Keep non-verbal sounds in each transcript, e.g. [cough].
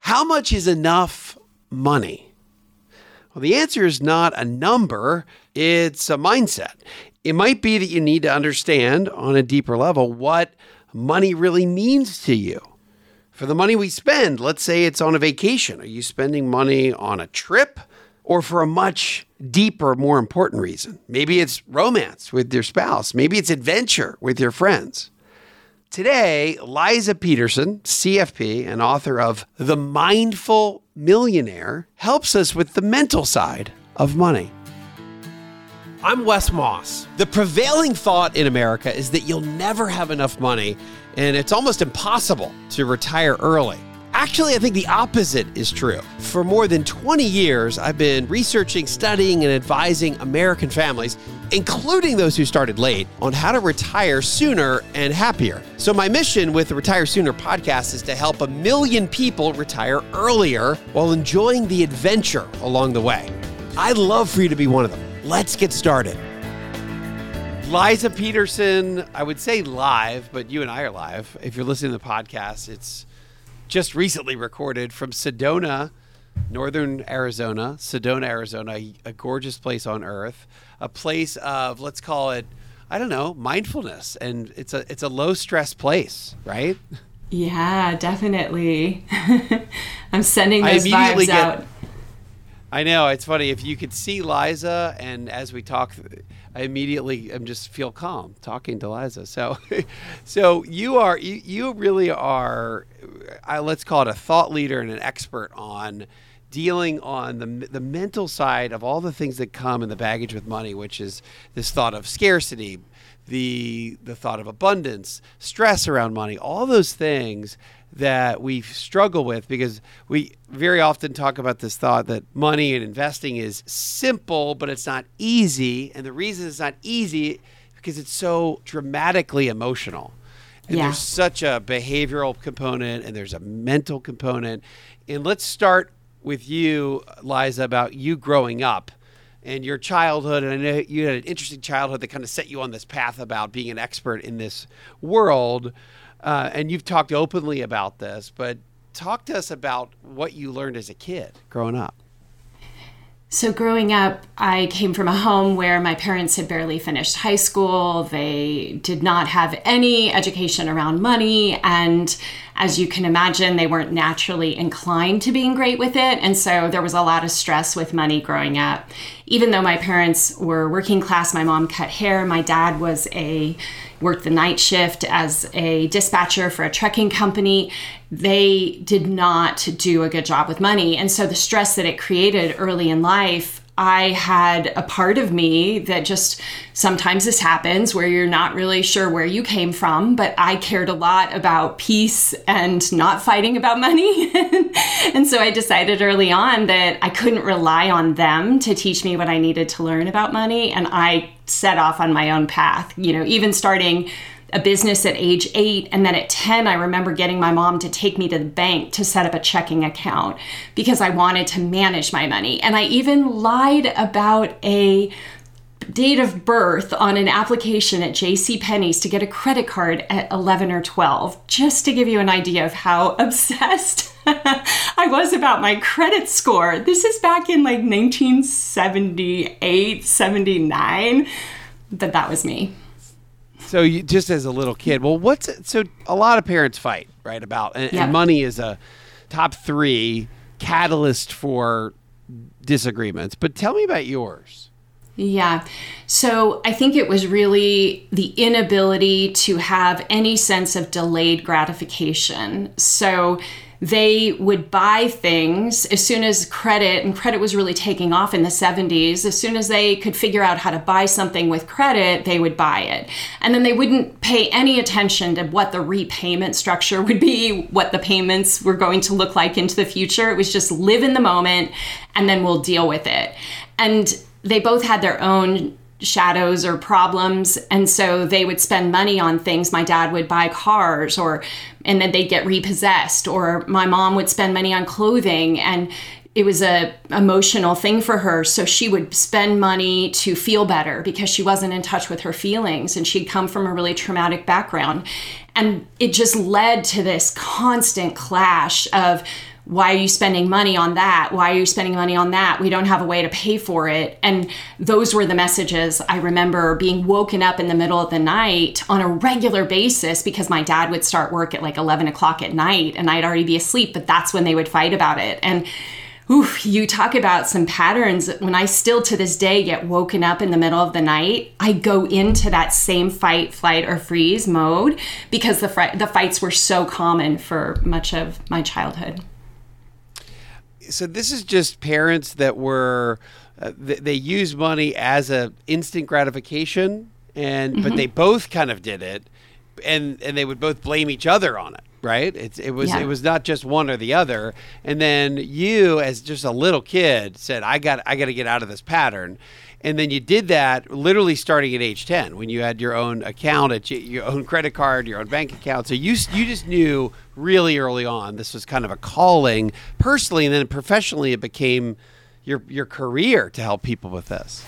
How much is enough money? Well, the answer is not a number, it's a mindset. It might be that you need to understand on a deeper level what money really means to you. For the money we spend, let's say it's on a vacation. Are you spending money on a trip or for a much deeper, more important reason? Maybe it's romance with your spouse, maybe it's adventure with your friends. Today, Liza Peterson, CFP and author of The Mindful Millionaire, helps us with the mental side of money. I'm Wes Moss. The prevailing thought in America is that you'll never have enough money and it's almost impossible to retire early. Actually, I think the opposite is true. For more than 20 years, I've been researching, studying, and advising American families, including those who started late, on how to retire sooner and happier. So, my mission with the Retire Sooner podcast is to help a million people retire earlier while enjoying the adventure along the way. I'd love for you to be one of them. Let's get started. Liza Peterson, I would say live, but you and I are live. If you're listening to the podcast, it's just recently recorded from Sedona, northern Arizona, Sedona, Arizona, a gorgeous place on earth, a place of let's call it, I don't know, mindfulness, and it's a it's a low stress place, right? Yeah, definitely. [laughs] I'm sending those vibes get, out. I know it's funny if you could see Liza, and as we talk, I immediately am just feel calm talking to Liza. So, [laughs] so you are you, you really are, uh, I, let's call it a thought leader and an expert on dealing on the the mental side of all the things that come in the baggage with money, which is this thought of scarcity, the the thought of abundance, stress around money, all those things that we struggle with because we very often talk about this thought that money and investing is simple, but it's not easy. And the reason it's not easy is because it's so dramatically emotional. And yeah. there's such a behavioral component and there's a mental component. And let's start with you, Liza, about you growing up and your childhood. And I know you had an interesting childhood that kind of set you on this path about being an expert in this world. Uh, and you've talked openly about this, but talk to us about what you learned as a kid growing up. So, growing up, I came from a home where my parents had barely finished high school. They did not have any education around money. And as you can imagine, they weren't naturally inclined to being great with it. And so there was a lot of stress with money growing up. Even though my parents were working class, my mom cut hair, my dad was a worked the night shift as a dispatcher for a trucking company. They did not do a good job with money. And so the stress that it created early in life I had a part of me that just sometimes this happens where you're not really sure where you came from, but I cared a lot about peace and not fighting about money. [laughs] and so I decided early on that I couldn't rely on them to teach me what I needed to learn about money. And I set off on my own path, you know, even starting a business at age eight. And then at 10, I remember getting my mom to take me to the bank to set up a checking account because I wanted to manage my money. And I even lied about a date of birth on an application at J.C. Penney's to get a credit card at 11 or 12, just to give you an idea of how [laughs] obsessed [laughs] I was about my credit score. This is back in like 1978, 79, but that was me. So you just as a little kid, well, what's it? so a lot of parents fight right about, and, yep. and money is a top three catalyst for disagreements. But tell me about yours. Yeah. So I think it was really the inability to have any sense of delayed gratification. So they would buy things as soon as credit and credit was really taking off in the 70s as soon as they could figure out how to buy something with credit they would buy it. And then they wouldn't pay any attention to what the repayment structure would be what the payments were going to look like into the future. It was just live in the moment and then we'll deal with it. And they both had their own shadows or problems and so they would spend money on things. My dad would buy cars or and then they'd get repossessed or my mom would spend money on clothing and it was a emotional thing for her. So she would spend money to feel better because she wasn't in touch with her feelings and she'd come from a really traumatic background. And it just led to this constant clash of why are you spending money on that? Why are you spending money on that? We don't have a way to pay for it. And those were the messages I remember being woken up in the middle of the night on a regular basis because my dad would start work at like 11 o'clock at night and I'd already be asleep, but that's when they would fight about it. And Oof, you talk about some patterns. When I still to this day get woken up in the middle of the night, I go into that same fight, flight, or freeze mode because the, fr- the fights were so common for much of my childhood so this is just parents that were uh, th- they use money as a instant gratification and mm-hmm. but they both kind of did it and and they would both blame each other on it right it's, it was yeah. it was not just one or the other and then you as just a little kid said i got i got to get out of this pattern and then you did that literally starting at age 10 when you had your own account at your own credit card your own bank account. So you you just knew really early on this was kind of a calling. Personally and then professionally it became your your career to help people with this.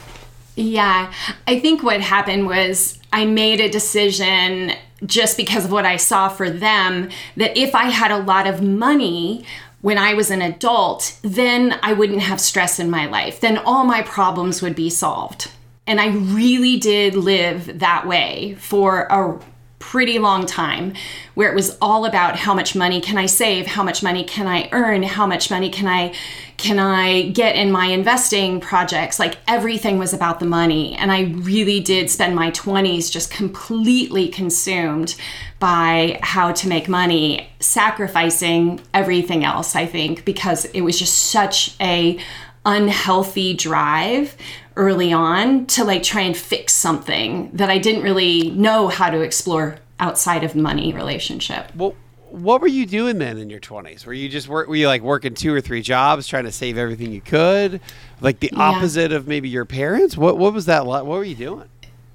Yeah. I think what happened was i made a decision just because of what i saw for them that if i had a lot of money when I was an adult, then I wouldn't have stress in my life. Then all my problems would be solved. And I really did live that way for a pretty long time where it was all about how much money can I save, how much money can I earn, how much money can I can I get in my investing projects? Like everything was about the money and I really did spend my 20s just completely consumed by how to make money, sacrificing everything else, I think, because it was just such a unhealthy drive early on to like try and fix something that I didn't really know how to explore outside of money relationship. Well, what were you doing then in your 20s? Were you just work were you like working two or three jobs trying to save everything you could? Like the opposite of maybe your parents? What what was that like? What were you doing?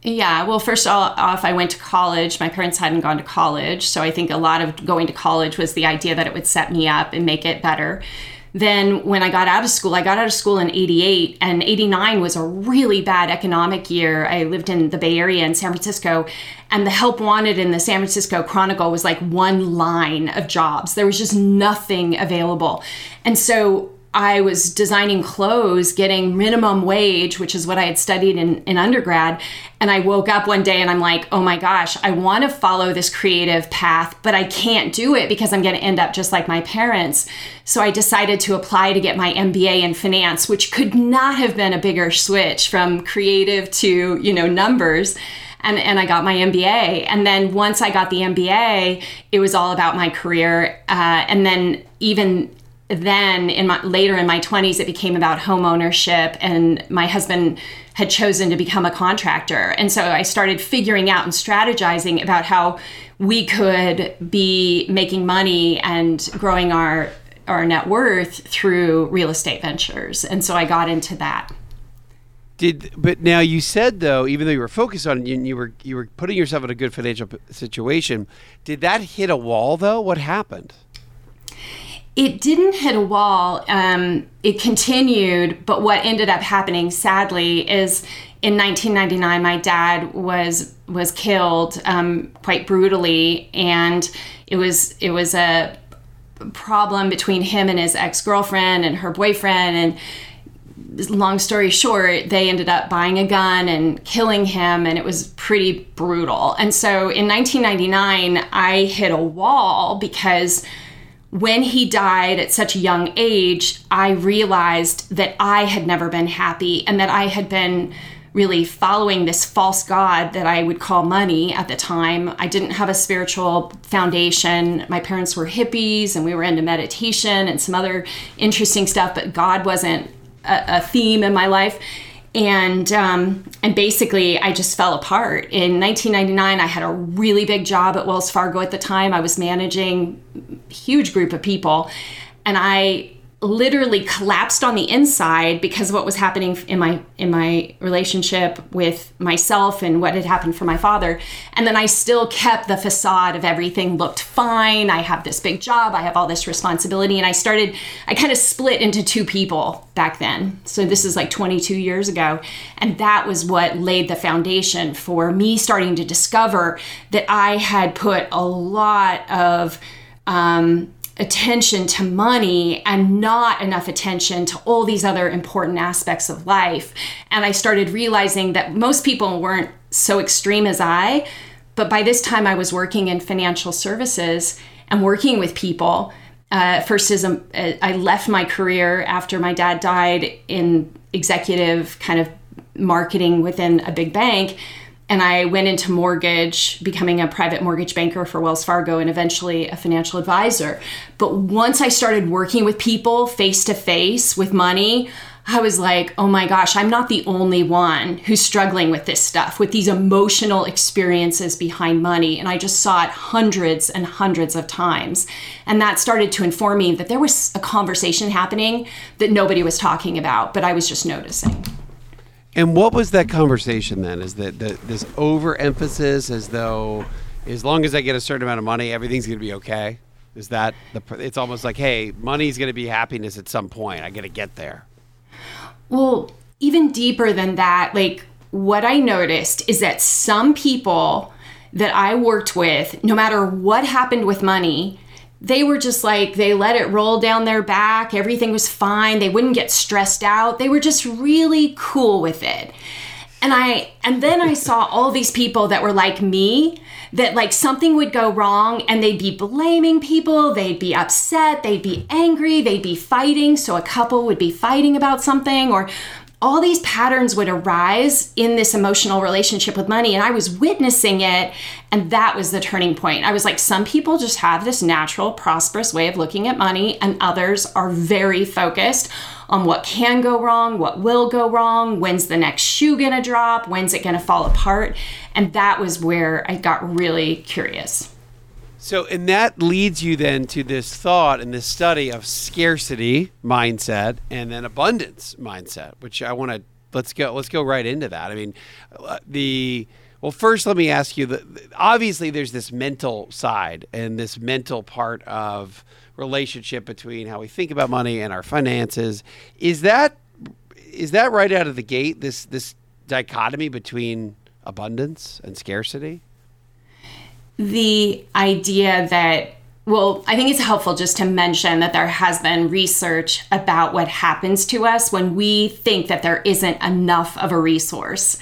Yeah, well, first off, I went to college. My parents hadn't gone to college. So I think a lot of going to college was the idea that it would set me up and make it better. Then, when I got out of school, I got out of school in 88, and 89 was a really bad economic year. I lived in the Bay Area in San Francisco, and the help wanted in the San Francisco Chronicle was like one line of jobs. There was just nothing available. And so I was designing clothes, getting minimum wage, which is what I had studied in, in undergrad. And I woke up one day and I'm like, oh my gosh, I want to follow this creative path, but I can't do it because I'm going to end up just like my parents. So I decided to apply to get my MBA in finance, which could not have been a bigger switch from creative to, you know, numbers. And, and I got my MBA. And then once I got the MBA, it was all about my career. Uh, and then even then in my later in my 20s it became about home ownership and my husband had chosen to become a contractor. And so i started figuring out and strategizing about how we could be making money and growing our our net worth through real estate ventures. And so i got into that. Did but now you said though even though you were focused on you, you were you were putting yourself in a good financial situation did that hit a wall though? What happened it didn't hit a wall. Um, it continued, but what ended up happening, sadly, is in 1999, my dad was was killed um, quite brutally, and it was it was a problem between him and his ex girlfriend and her boyfriend, and long story short, they ended up buying a gun and killing him, and it was pretty brutal. And so in 1999, I hit a wall because when he died at such a young age, I realized that I had never been happy and that I had been really following this false god that I would call money at the time. I didn't have a spiritual foundation. My parents were hippies and we were into meditation and some other interesting stuff, but God wasn't a, a theme in my life. And um, and basically, I just fell apart. In 1999, I had a really big job at Wells Fargo at the time. I was managing a huge group of people, and I literally collapsed on the inside because of what was happening in my in my relationship with myself and what had happened for my father. And then I still kept the facade of everything looked fine. I have this big job. I have all this responsibility. And I started I kind of split into two people back then. So this is like 22 years ago. And that was what laid the foundation for me starting to discover that I had put a lot of um, attention to money and not enough attention to all these other important aspects of life. And I started realizing that most people weren't so extreme as I, but by this time I was working in financial services and working with people. Uh, first, as a, I left my career after my dad died in executive kind of marketing within a big bank and I went into mortgage, becoming a private mortgage banker for Wells Fargo and eventually a financial advisor. But once I started working with people face to face with money, I was like, oh my gosh, I'm not the only one who's struggling with this stuff, with these emotional experiences behind money. And I just saw it hundreds and hundreds of times. And that started to inform me that there was a conversation happening that nobody was talking about, but I was just noticing. And what was that conversation then? Is that the, this overemphasis as though as long as I get a certain amount of money, everything's going to be okay? Is that the? It's almost like, hey, money's going to be happiness at some point. I got to get there. Well, even deeper than that, like what I noticed is that some people that I worked with, no matter what happened with money, they were just like they let it roll down their back. Everything was fine. They wouldn't get stressed out. They were just really cool with it. And i and then i saw all these people that were like me that like something would go wrong and they'd be blaming people. They'd be upset. They'd be angry. They'd be fighting. So a couple would be fighting about something or all these patterns would arise in this emotional relationship with money and I was witnessing it and that was the turning point. I was like some people just have this natural prosperous way of looking at money and others are very focused on what can go wrong, what will go wrong, when's the next shoe to drop, when's it to fall apart and that was where I got really curious. So, and that leads you then to this thought and this study of scarcity mindset and then abundance mindset, which I want to let's go let's go right into that. I mean, uh, the well, first let me ask you that obviously there's this mental side and this mental part of relationship between how we think about money and our finances. Is that is that right out of the gate this this dichotomy between abundance and scarcity? The idea that well, I think it's helpful just to mention that there has been research about what happens to us when we think that there isn't enough of a resource.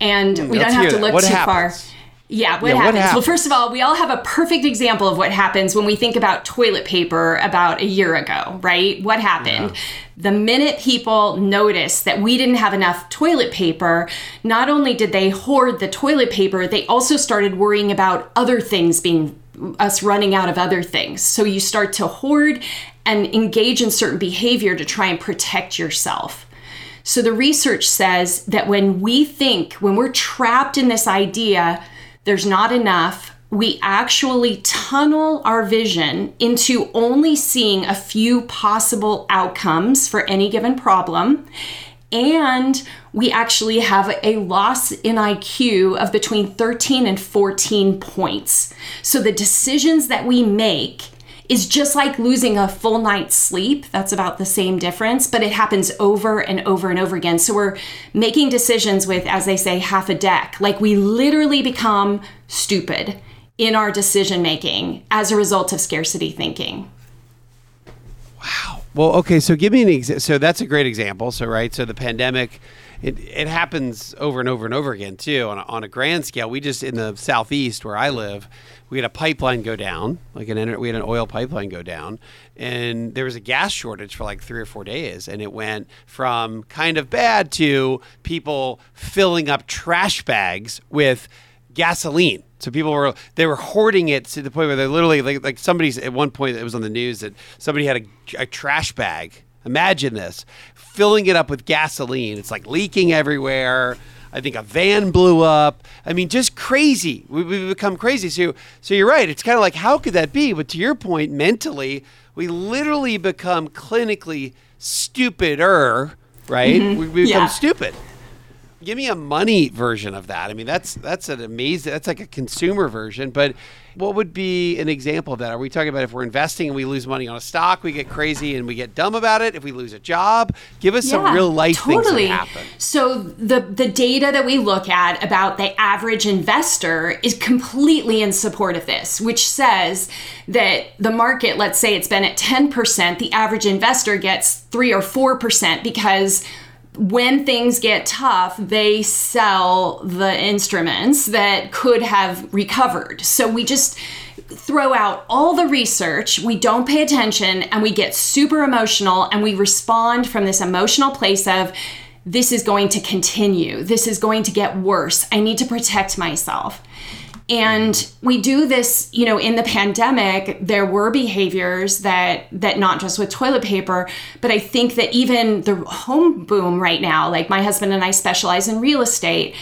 And we don't have to look too happens? far. Yeah, what, yeah, happens? what happens? Well, first of all, we all have a perfect example of what happens when we think about toilet paper about a year ago, right? What happened? Yeah. The minute people noticed that we didn't have enough toilet paper, not only did they hoard the toilet paper, they also started worrying about other things being us running out of other things. So you start to hoard and engage in certain behavior to try and protect yourself. So the research says that when we think, when we're trapped in this idea there's not enough. We actually tunnel our vision into only seeing a few possible outcomes for any given problem. And we actually have a loss in IQ of between 13 and 14 points. So the decisions that we make is just like losing a full night's sleep. That's about the same difference, but it happens over and over and over again. So we're making decisions with, as they say, half a deck. Like we literally become stupid in our decision making as a result of scarcity thinking. Wow. Well, okay. So give me an example. So that's a great example. So, right. So the pandemic it, it happens over and over and over again too on a, on a grand scale. We just in the southeast where I live, we had a pipeline go down, like an we had an oil pipeline go down, and there was a gas shortage for like three or four days, and it went from kind of bad to people filling up trash bags with gasoline. So people were they were hoarding it to the point where they literally like like somebody's at one point it was on the news that somebody had a, a trash bag. Imagine this, filling it up with gasoline. It's like leaking everywhere. I think a van blew up. I mean, just crazy. We, have become crazy. So, so you're right. It's kind of like, how could that be? But to your point, mentally, we literally become clinically stupider, right? Mm-hmm. We, we become yeah. stupid. Give me a money version of that. I mean, that's that's an amazing. That's like a consumer version. But what would be an example of that? Are we talking about if we're investing and we lose money on a stock, we get crazy and we get dumb about it? If we lose a job, give us yeah, some real life totally. things that happen. So the the data that we look at about the average investor is completely in support of this, which says that the market, let's say it's been at ten percent, the average investor gets three or four percent because when things get tough, they sell the instruments that could have recovered. So we just throw out all the research, we don't pay attention, and we get super emotional and we respond from this emotional place of, this is going to continue. This is going to get worse. I need to protect myself. And we do this, you know, in the pandemic, there were behaviors that that not just with toilet paper, but I think that even the home boom right now, like my husband and I specialize in real estate.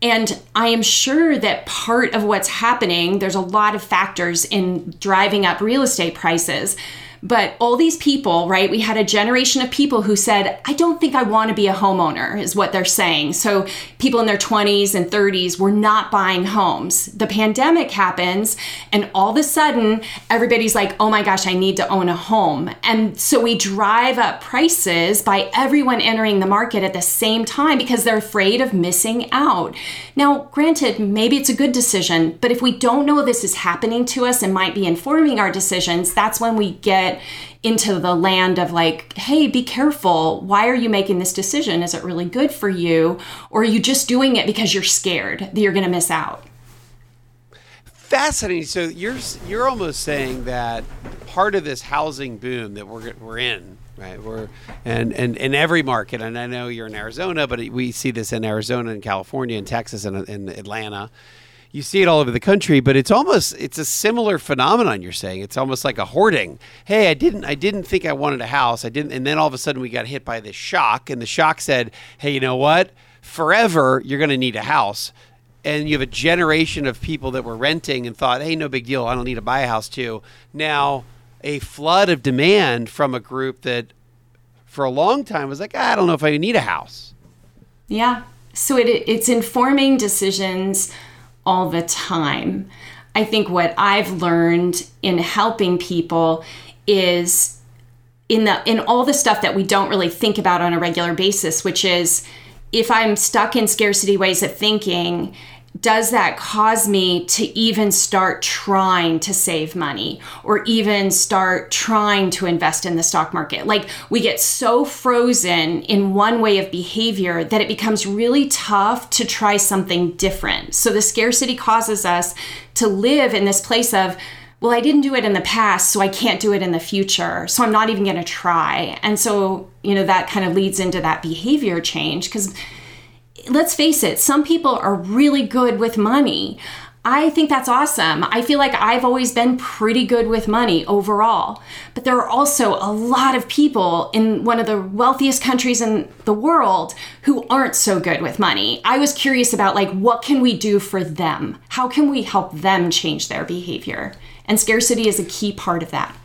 And I am sure that part of what's happening, there's a lot of factors in driving up real estate prices. But all these people, right? We had a generation of people who said, I don't think I want to be a homeowner, is what they're saying. So people in their 20s and 30s were not buying homes. The pandemic happens, and all of a sudden, everybody's like, oh my gosh, I need to own a home. And so we drive up prices by everyone entering the market at the same time because they're afraid of missing out. Now, granted, maybe it's a good decision, but if we don't know this is happening to us and might be informing our decisions, that's when we get into the land of like, hey, be careful. Why are you making this decision? Is it really good for you? Or are you just doing it because you're scared that you're going to miss out? Fascinating. So you're you're almost saying that part of this housing boom that we're we're in, right? We're and and in every market, and I know you're in Arizona, but we see this in Arizona and California and Texas and in Atlanta you see it all over the country, but it's almost it's a similar phenomenon. You're saying it's almost like a hoarding. Hey, I didn't I didn't think I wanted a house. I didn't, and then all of a sudden we got hit by this shock, and the shock said, "Hey, you know what? Forever you're going to need a house." And you have a generation of people that were renting and thought, "Hey, no big deal. I don't need to buy a house too." Now, a flood of demand from a group that, for a long time, was like, ah, "I don't know if I need a house." Yeah. So it, it's informing decisions all the time. I think what I've learned in helping people is in the in all the stuff that we don't really think about on a regular basis, which is if I'm stuck in scarcity ways of thinking does that cause me to even start trying to save money or even start trying to invest in the stock market? Like, we get so frozen in one way of behavior that it becomes really tough to try something different. So, the scarcity causes us to live in this place of, well, I didn't do it in the past, so I can't do it in the future. So I'm not even going to try. And so, you know, that kind of leads into that behavior change because let's face it, some people are really good with money. I think that's awesome. I feel like I've always been pretty good with money overall. But there are also a lot of people in one of the wealthiest countries in the world who aren't so good with money. I was curious about like what can we do for them? How can we help them change their behavior? And scarcity is a key part of that.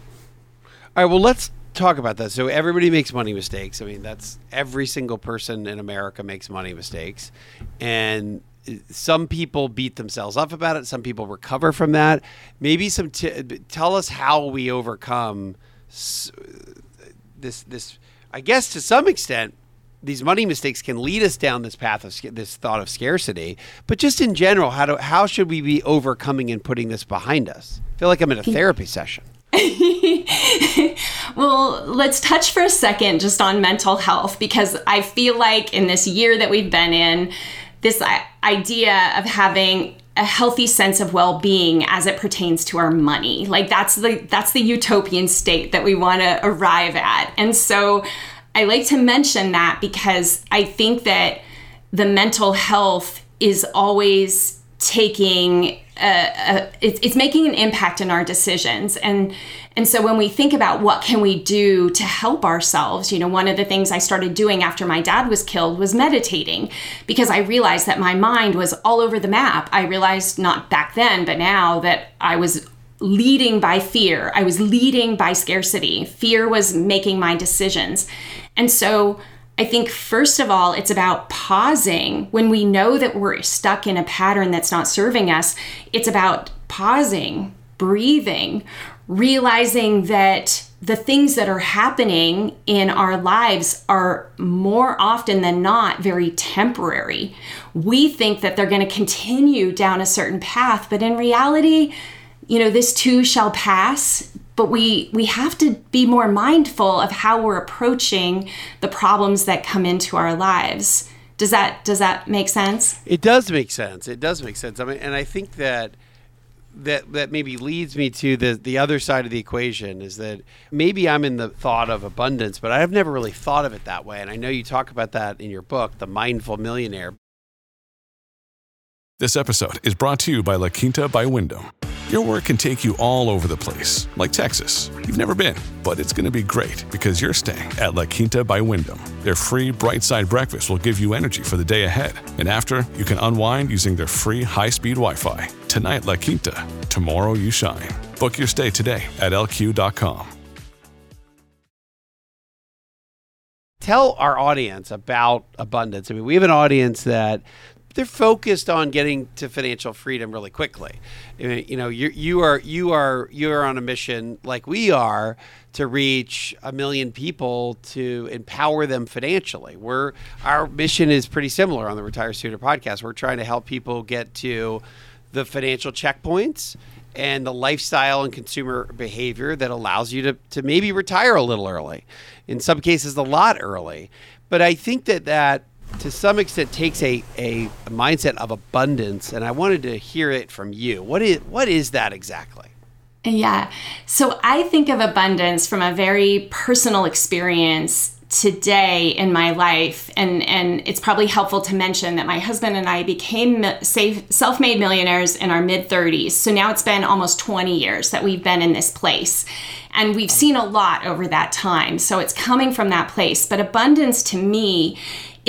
All right, well let's talk about that. So everybody makes money mistakes. I mean, that's every single person in America makes money mistakes, and some people beat themselves up about it. Some people recover from that. Maybe some t- tell us how we overcome this. This, I guess, to some extent, these money mistakes can lead us down this path of this thought of scarcity. But just in general, how do how should we be overcoming and putting this behind us? I feel like I'm in a therapy session. [laughs] well, let's touch for a second just on mental health because I feel like in this year that we've been in, this uh, idea of having a healthy sense of well-being as it pertains to our money. Like that's the that's the utopian state that we want to arrive at. And so I like to mention that because I think that the mental health is always taking a, a, it's, it's making an impact in our decisions and and so when we think about what can we do to help ourselves, you know, one of the things I started doing after my dad was killed was meditating because I realized that my mind was all over the map. I realized not back then, but now that I was leading by fear. I was leading by scarcity. Fear was making my decisions. And so I think, first of all, it's about pausing when we know that we're stuck in a pattern that's not serving us. It's about pausing, breathing, realizing that the things that are happening in our lives are more often than not very temporary. We think that they're going to continue down a certain path, but in reality, you know, this too shall pass. But we we have to be more mindful of how we're approaching the problems that come into our lives. Does that does that make sense? It does make sense. It does make sense. I mean, and I think that that that maybe leads me to the the other side of the equation is that maybe I'm in the thought of abundance, but I've never really thought of it that way. And I know you talk about that in your book, The Mindful Millionaire. This episode is brought to you by La Quinta by Wyndham. Your work can take you all over the place, like Texas. You've never been, but it's going to be great because you're staying at La Quinta by Wyndham. Their free bright side breakfast will give you energy for the day ahead. And after, you can unwind using their free high speed Wi Fi. Tonight, La Quinta. Tomorrow, you shine. Book your stay today at lq.com. Tell our audience about abundance. I mean, we have an audience that they're focused on getting to financial freedom really quickly. You know, you you are you are you are on a mission like we are to reach a million people to empower them financially. We're our mission is pretty similar on the Retire Sooner podcast. We're trying to help people get to the financial checkpoints and the lifestyle and consumer behavior that allows you to, to maybe retire a little early in some cases a lot early but i think that that to some extent takes a, a mindset of abundance and i wanted to hear it from you. What is what is that exactly? Yeah. So i think of abundance from a very personal experience today in my life and and it's probably helpful to mention that my husband and I became safe, self-made millionaires in our mid 30s so now it's been almost 20 years that we've been in this place and we've seen a lot over that time. So it's coming from that place. But abundance to me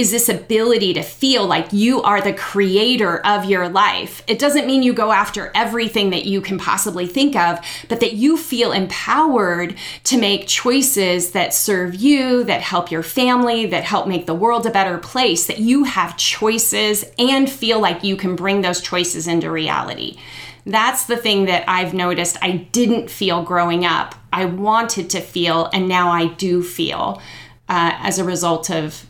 is this ability to feel like you are the creator of your life. It doesn't mean you go after everything that you can possibly think of, but that you feel empowered to make choices that serve you, that help your family, that help make the world a better place, that you have choices and feel like you can bring those choices into reality. That's the thing that I've noticed I didn't feel growing up. I wanted to feel, and now I do feel uh, as a result of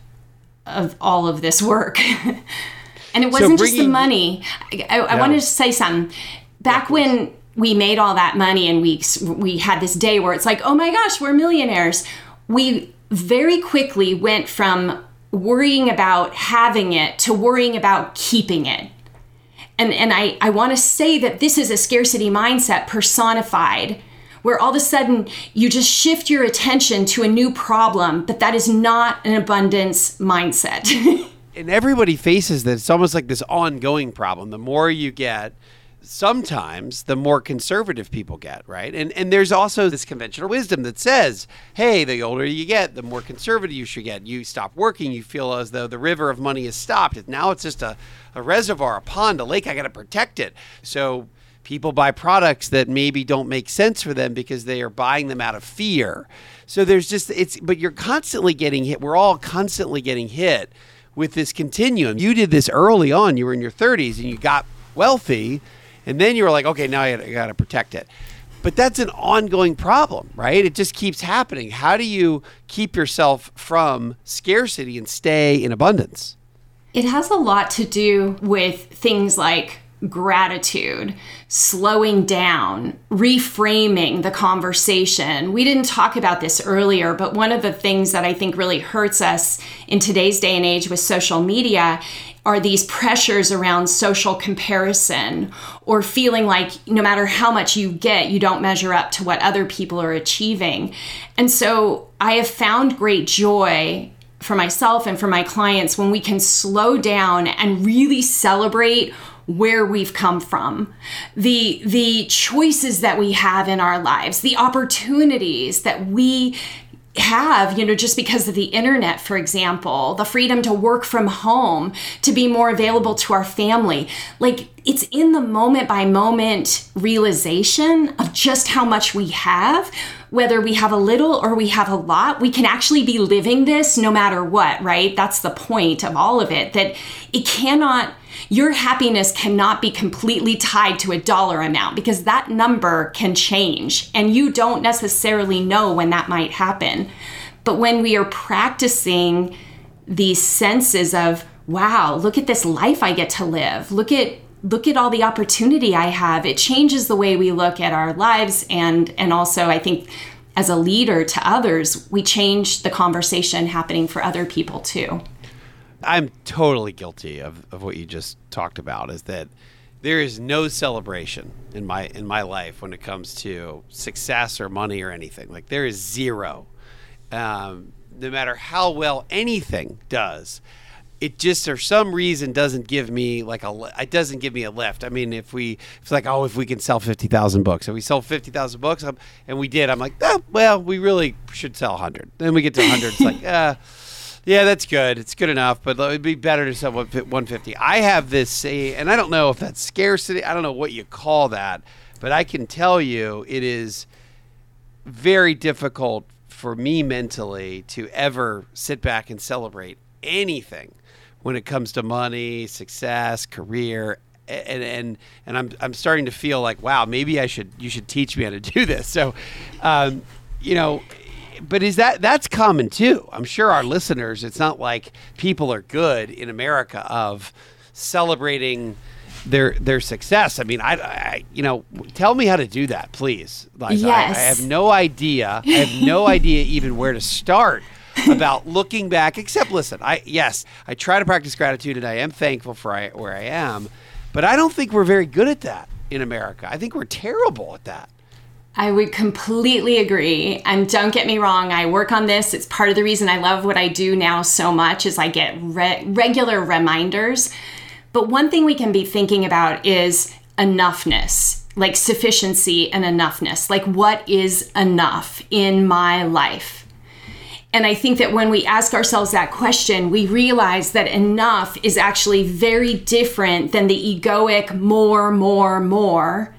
of all of this work. [laughs] and it wasn't so just the money. I, I, I wanted to say something. Back yeah, when we made all that money and we we had this day where it's like, oh my gosh, we're millionaires. We very quickly went from worrying about having it to worrying about keeping it. And, and I, I want to say that this is a scarcity mindset personified where all of a sudden you just shift your attention to a new problem, but that is not an abundance mindset. [laughs] and everybody faces this. It's almost like this ongoing problem. The more you get, sometimes the more conservative people get, right? And and there's also this conventional wisdom that says, hey, the older you get, the more conservative you should get. You stop working, you feel as though the river of money has stopped. Now it's just a, a reservoir, a pond, a lake. I got to protect it. So people buy products that maybe don't make sense for them because they are buying them out of fear. So there's just it's but you're constantly getting hit. We're all constantly getting hit with this continuum. You did this early on. You were in your 30s and you got wealthy and then you were like, "Okay, now I got to protect it." But that's an ongoing problem, right? It just keeps happening. How do you keep yourself from scarcity and stay in abundance? It has a lot to do with things like gratitude, slowing down, reframing the conversation. We didn't talk about this earlier, but one of the things that I think really hurts us in today's day and age with social media are these pressures around social comparison or feeling like no matter how much you get, you don't measure up to what other people are achieving. And so I have found great joy for myself and for my clients when we can slow down and really celebrate where we've come from the the choices that we have in our lives the opportunities that we have, you know, just because of the internet, for example, the freedom to work from home, to be more available to our family. Like it's in the moment by moment realization of just how much we have, whether we have a little or we have a lot. We can actually be living this no matter what, right? That's the point of all of it, that it cannot your happiness cannot be completely tied to a dollar amount because that number can change and you don't necessarily know when that might happen. But when we are practicing these senses of, wow, look at this life I get to live, look at look at all the opportunity I have. It changes the way we look at our lives and and also I think as a leader to others, we change the conversation happening for other people too. I'm totally guilty of, of what you just talked about is that there is no celebration in my in my life when it comes to success or money or anything. Like there is zero. Um, no matter how well anything does, it just for some reason doesn't give me like a it doesn't give me a lift. I mean, if we it's like oh if we can sell fifty thousand books, if we sell fifty thousand books, I'm, and we did, I'm like oh well we really should sell hundred. Then we get to hundred, it's like [laughs] uh yeah, that's good. It's good enough, but it'd be better to sell 150. I have this, and I don't know if that's scarcity. I don't know what you call that, but I can tell you it is very difficult for me mentally to ever sit back and celebrate anything when it comes to money, success, career, and and and I'm I'm starting to feel like wow maybe I should you should teach me how to do this. So, um, you know, but is that that's common too? I'm sure our listeners. It's not like people are good in America of celebrating their their success. I mean, I, I, you know, tell me how to do that, please. Liza. Yes. I, I have no idea. I have no [laughs] idea even where to start about looking back. Except, listen, I yes, I try to practice gratitude, and I am thankful for I, where I am. But I don't think we're very good at that in America. I think we're terrible at that. I would completely agree. And don't get me wrong, I work on this. It's part of the reason I love what I do now so much is I get re- regular reminders. But one thing we can be thinking about is enoughness, like sufficiency and enoughness. Like what is enough in my life? And I think that when we ask ourselves that question, we realize that enough is actually very different than the egoic more, more, more.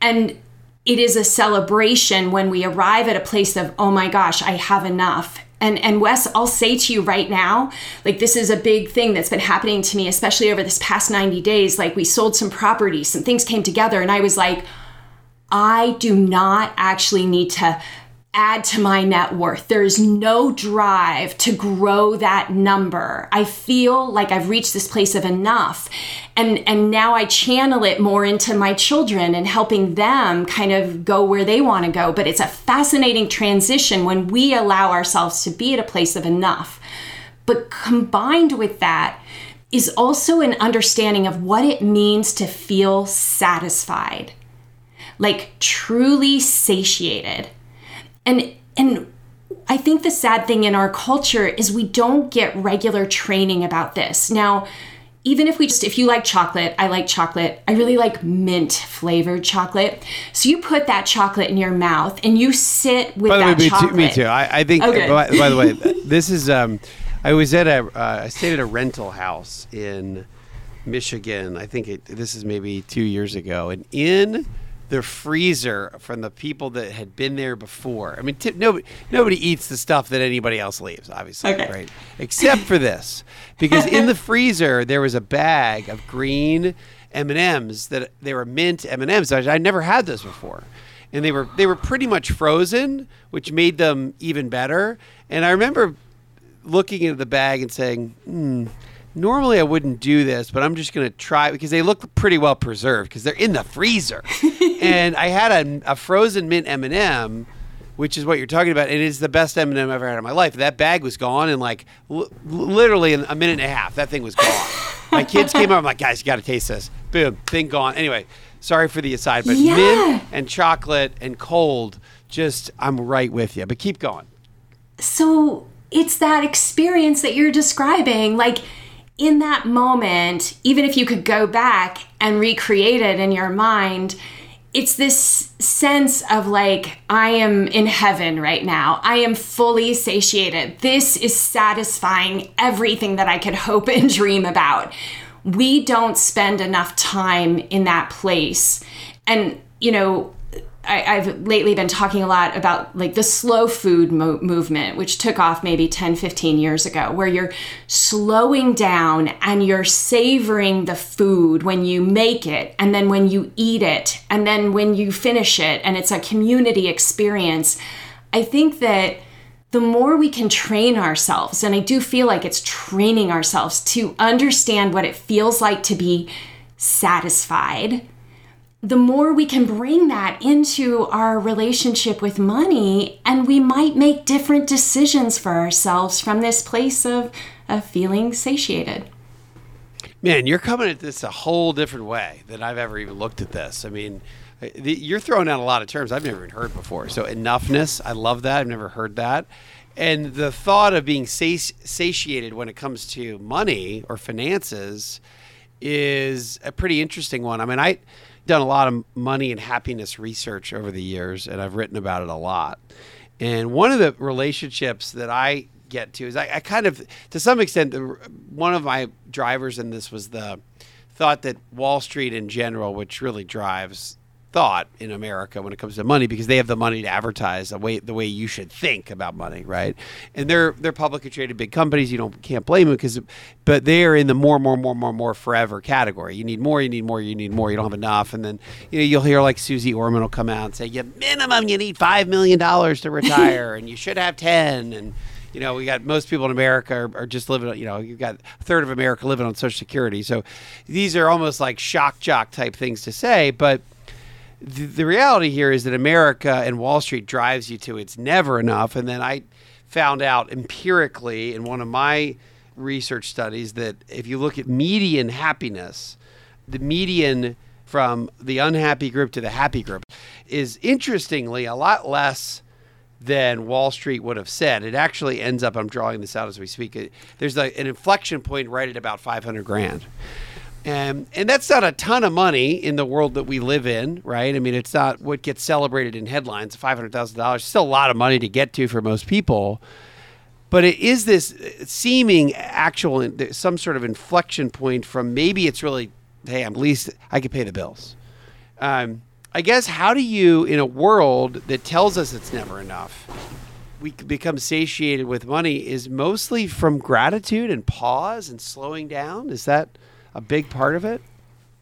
And it is a celebration when we arrive at a place of, oh my gosh, I have enough. And and Wes, I'll say to you right now, like this is a big thing that's been happening to me, especially over this past 90 days. Like we sold some property, some things came together, and I was like, I do not actually need to add to my net worth. There is no drive to grow that number. I feel like I've reached this place of enough. And and now I channel it more into my children and helping them kind of go where they want to go. But it's a fascinating transition when we allow ourselves to be at a place of enough. But combined with that is also an understanding of what it means to feel satisfied. Like truly satiated and and I think the sad thing in our culture is we don't get regular training about this. Now, even if we just if you like chocolate, I like chocolate. I really like mint flavored chocolate. So you put that chocolate in your mouth and you sit with by that way, me chocolate. Too, me too. I, I think. Okay. By, by, the way, [laughs] this is. Um, I was at a. Uh, I stayed at a rental house in Michigan. I think it, this is maybe two years ago, and in the freezer from the people that had been there before. I mean, t- nobody nobody eats the stuff that anybody else leaves, obviously, okay. right? Except for this, because in the freezer there was a bag of green M and M's that they were mint M and M's. I never had those before, and they were they were pretty much frozen, which made them even better. And I remember looking into the bag and saying, "Hmm." Normally I wouldn't do this, but I'm just going to try because they look pretty well preserved because they're in the freezer. [laughs] and I had a, a frozen mint M&M, which is what you're talking about. And It is the best M&M I've ever had in my life. That bag was gone in like l- literally in a minute and a half. That thing was gone. [laughs] My kids came up. I'm like, guys, you got to taste this. Boom, thing gone. Anyway, sorry for the aside, but Yeah. mint and chocolate and cold, just I'm right with you. But keep going. So it's that experience that you're describing. Like in that moment, even if you could go back and recreate it in your mind, it's this sense of like, I am in heaven right now. I am fully satiated. This is satisfying everything that I could hope and [laughs] dream about. We don't spend enough time in that place. And, you know, I, I've lately been talking a lot about like the slow food mo- movement, which took off maybe 10, 15 years ago, where you're slowing down and you're savoring the food when you make it, and then when you eat it, and then when you finish it, and it's a community experience. I think that the more we can train ourselves, and I do feel like it's training ourselves to understand what it feels like to be satisfied the more we can bring that into our relationship with money, and we might make different decisions for ourselves from this place of, of feeling satiated. Man, you're coming at this a whole different way than I've ever even looked at this. I mean, you're throwing out a lot of terms I've never even heard before. So, enoughness, I love that. I've never heard that. And the thought of being sati- satiated when it comes to money or finances is a pretty interesting one. I mean, I done a lot of money and happiness research over the years, and I've written about it a lot. And one of the relationships that I get to is I, I kind of, to some extent, the, one of my drivers in this was the thought that Wall Street in general, which really drives thought in America when it comes to money because they have the money to advertise the way the way you should think about money, right? And they're they're publicly traded big companies. You don't can't blame them because, but they're in the more more more more more forever category. You need more, you need more, you need more. You don't have enough, and then you know you'll hear like Suze Orman will come out and say, "You minimum you need five million dollars to retire, and you should have ten and." you know, we got most people in America are, are, just living, you know, you've got a third of America living on Social Security. So these are almost like shock jock type things to say. But the, the reality here is that America and Wall Street drives you to it's never enough. And then I found out empirically in one of my research studies that if you look at median happiness, the median from the unhappy group to the happy group is interestingly a lot less than Wall Street would have said. It actually ends up, I'm drawing this out as we speak, there's like an inflection point right at about 500 grand. And, and that's not a ton of money in the world that we live in, right? I mean, it's not what gets celebrated in headlines, $500,000. Still a lot of money to get to for most people. But it is this seeming actual, some sort of inflection point from maybe it's really, hey, I'm at least I can pay the bills. Um, I guess how do you, in a world that tells us it's never enough, we become satiated with money is mostly from gratitude and pause and slowing down? Is that a big part of it?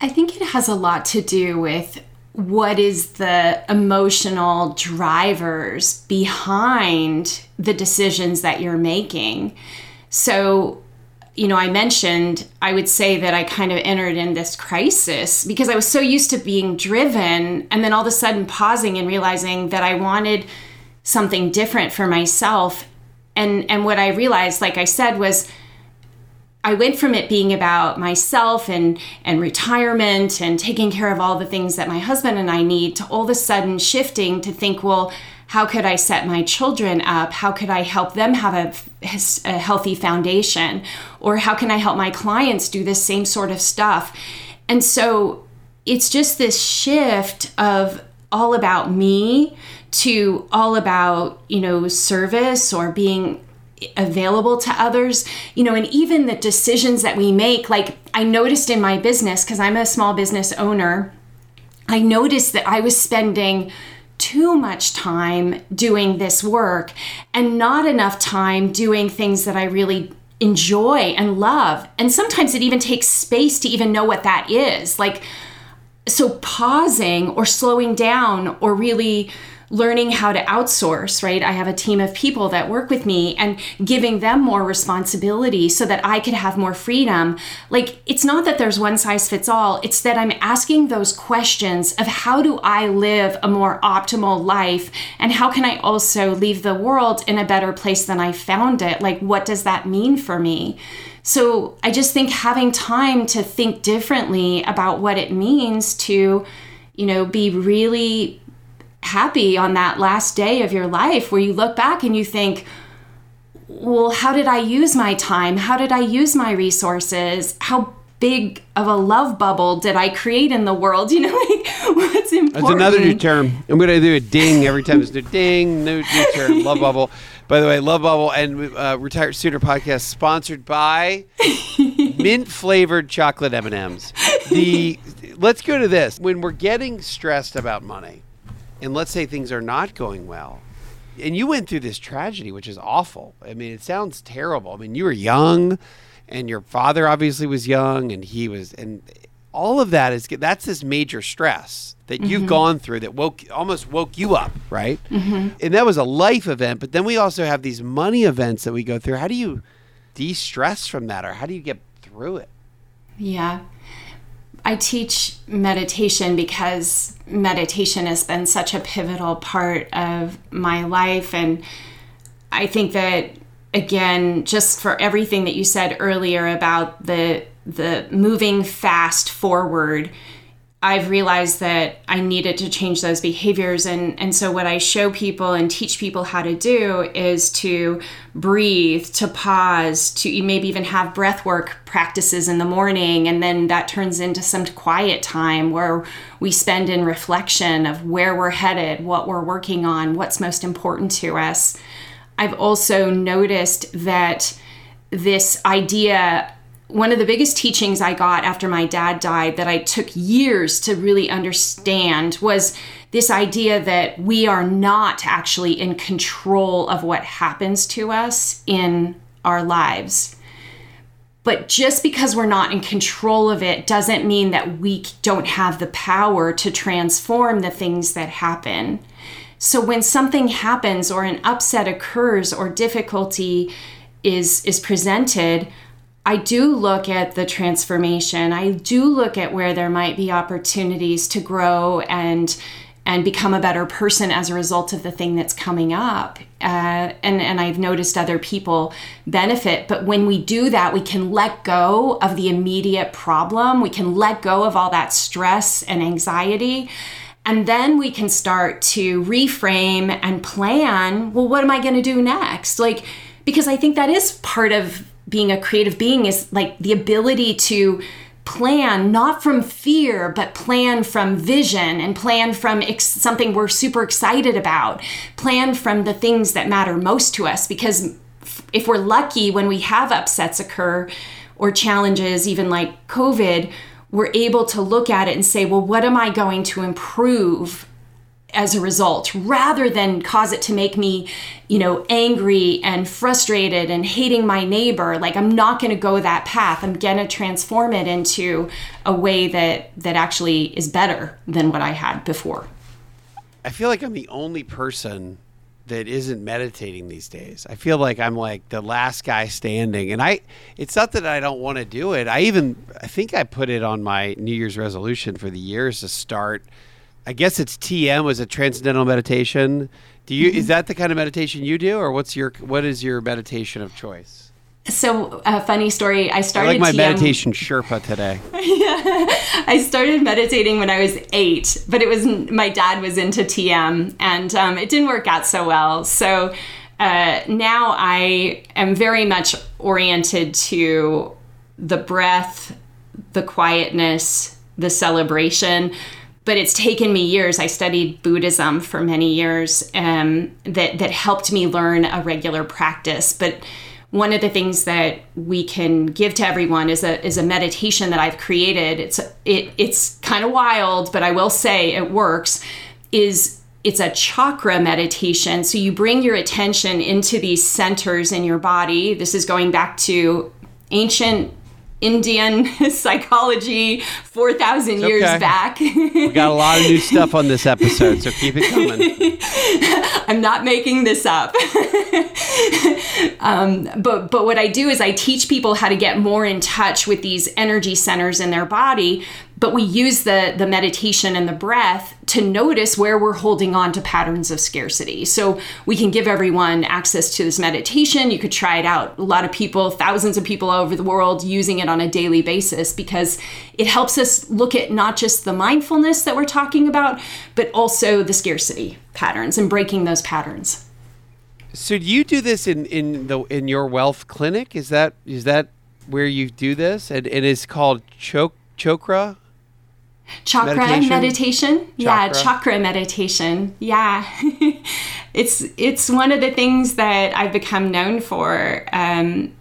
I think it has a lot to do with what is the emotional drivers behind the decisions that you're making. So, you know, I mentioned, I would say that I kind of entered in this crisis because I was so used to being driven and then all of a sudden pausing and realizing that I wanted something different for myself. And and what I realized, like I said, was I went from it being about myself and and retirement and taking care of all the things that my husband and I need to all of a sudden shifting to think, well, how could I set my children up? How could I help them have a, a healthy foundation? Or how can I help my clients do this same sort of stuff? And so it's just this shift of all about me to all about, you know, service or being available to others you know and even the decisions that we make like i noticed in my business because i'm a small business owner i noticed that i was spending too much time doing this work and not enough time doing things that i really enjoy and love. And sometimes it even takes space to even know what that is like so pausing or slowing down or really learning how to outsource, right? I have a team of people that work with me and giving them more responsibility so that I could have more freedom. Like, it's not that there's one size fits all, it's that I'm asking those questions of how do I live a more optimal life and how can I also leave the world in a better place than I found it? Like, what does that mean for me? So, I just think having time to think differently about what it means to, you know, be really happy on that last day of your life where you look back and you think, well, how did I use my time? How did I use my resources? How big of a love bubble did I create in the world? [laughs] You know, like what's important. That's another new term. I'm going to do a ding every time it's a ding, new, new term, love bubble. [laughs] By the way, Love Bubble and uh, Retired Sooner podcast sponsored by [laughs] mint flavored chocolate M&Ms. The let's go to this. When we're getting stressed about money, and let's say things are not going well, and you went through this tragedy, which is awful. I mean, it sounds terrible. I mean, you were young, and your father obviously was young, and he was, and all of that is that's this major stress that you've mm-hmm. gone through that woke almost woke you up, right? Mm-hmm. And that was a life event. But then we also have these money events that we go through. How do you de-stress from that, or how do you get through it? Yeah. I teach meditation because meditation has been such a pivotal part of my life. And I think that, again, just for everything that you said earlier about the, the moving fast forward, I've realized that I needed to change those behaviors. And, and so, what I show people and teach people how to do is to breathe, to pause, to maybe even have breath work practices in the morning. And then that turns into some quiet time where we spend in reflection of where we're headed, what we're working on, what's most important to us. I've also noticed that this idea one of the biggest teachings I got after my dad died that I took years to really understand was this idea that we are not actually in control of what happens to us in our lives. But just because we're not in control of it doesn't mean that we don't have the power to transform the things that happen. So when something happens or an upset occurs or difficulty is is presented, I do look at the transformation. I do look at where there might be opportunities to grow and and become a better person as a result of the thing that's coming up. Uh, and and I've noticed other people benefit. But when we do that, we can let go of the immediate problem. We can let go of all that stress and anxiety. And then we can start to reframe and plan. Well, what am I going to do next? Like, because I think that is part of being a creative being is like the ability to plan not from fear but plan from vision and plan from ex- something we're super excited about. Plan from the things that matter most to us because if we're lucky when we have upsets occur or challenges even like covid we're able to look at it and say well what am i going to improve as a result rather than cause it to make me you know angry and frustrated and hating my neighbor like i'm not going to go that path. I'm going to transform it into a way that that actually is better than what i had before. I feel like i'm the only person that isn't meditating these days. I feel like i'm like the last guy standing and i it's not that i don't want to do it. I even i think i put it on my new year's resolution for the years to start I guess it's TM was a transcendental meditation. Do you mm-hmm. is that the kind of meditation you do, or what's your what is your meditation of choice? So a funny story. I started. I like my TM. meditation Sherpa today. [laughs] yeah, I started meditating when I was eight, but it was my dad was into TM, and um, it didn't work out so well. So uh, now I am very much oriented to the breath, the quietness, the celebration but it's taken me years. I studied Buddhism for many years um, that that helped me learn a regular practice. But one of the things that we can give to everyone is a is a meditation that I've created. It's it it's kind of wild, but I will say it works. Is it's a chakra meditation. So you bring your attention into these centers in your body. This is going back to ancient Indian [laughs] psychology 4,000 years okay. back. we got a lot of new stuff on this episode, so keep it coming. [laughs] I'm not making this up. [laughs] um, but but what I do is I teach people how to get more in touch with these energy centers in their body but we use the the meditation and the breath to notice where we're holding on to patterns of scarcity. So we can give everyone access to this meditation. You could try it out. A lot of people thousands of people all over the world using it on a daily basis because it helps us look at not just the mindfulness that we're talking about but also the scarcity patterns and breaking those patterns. So do you do this in in the in your wealth clinic? Is that is that where you do this? And it is called choke chokra chakra meditation, meditation. yeah chakra. meditation. Yeah. [laughs] It's it's one of the things that i've become known for. Um,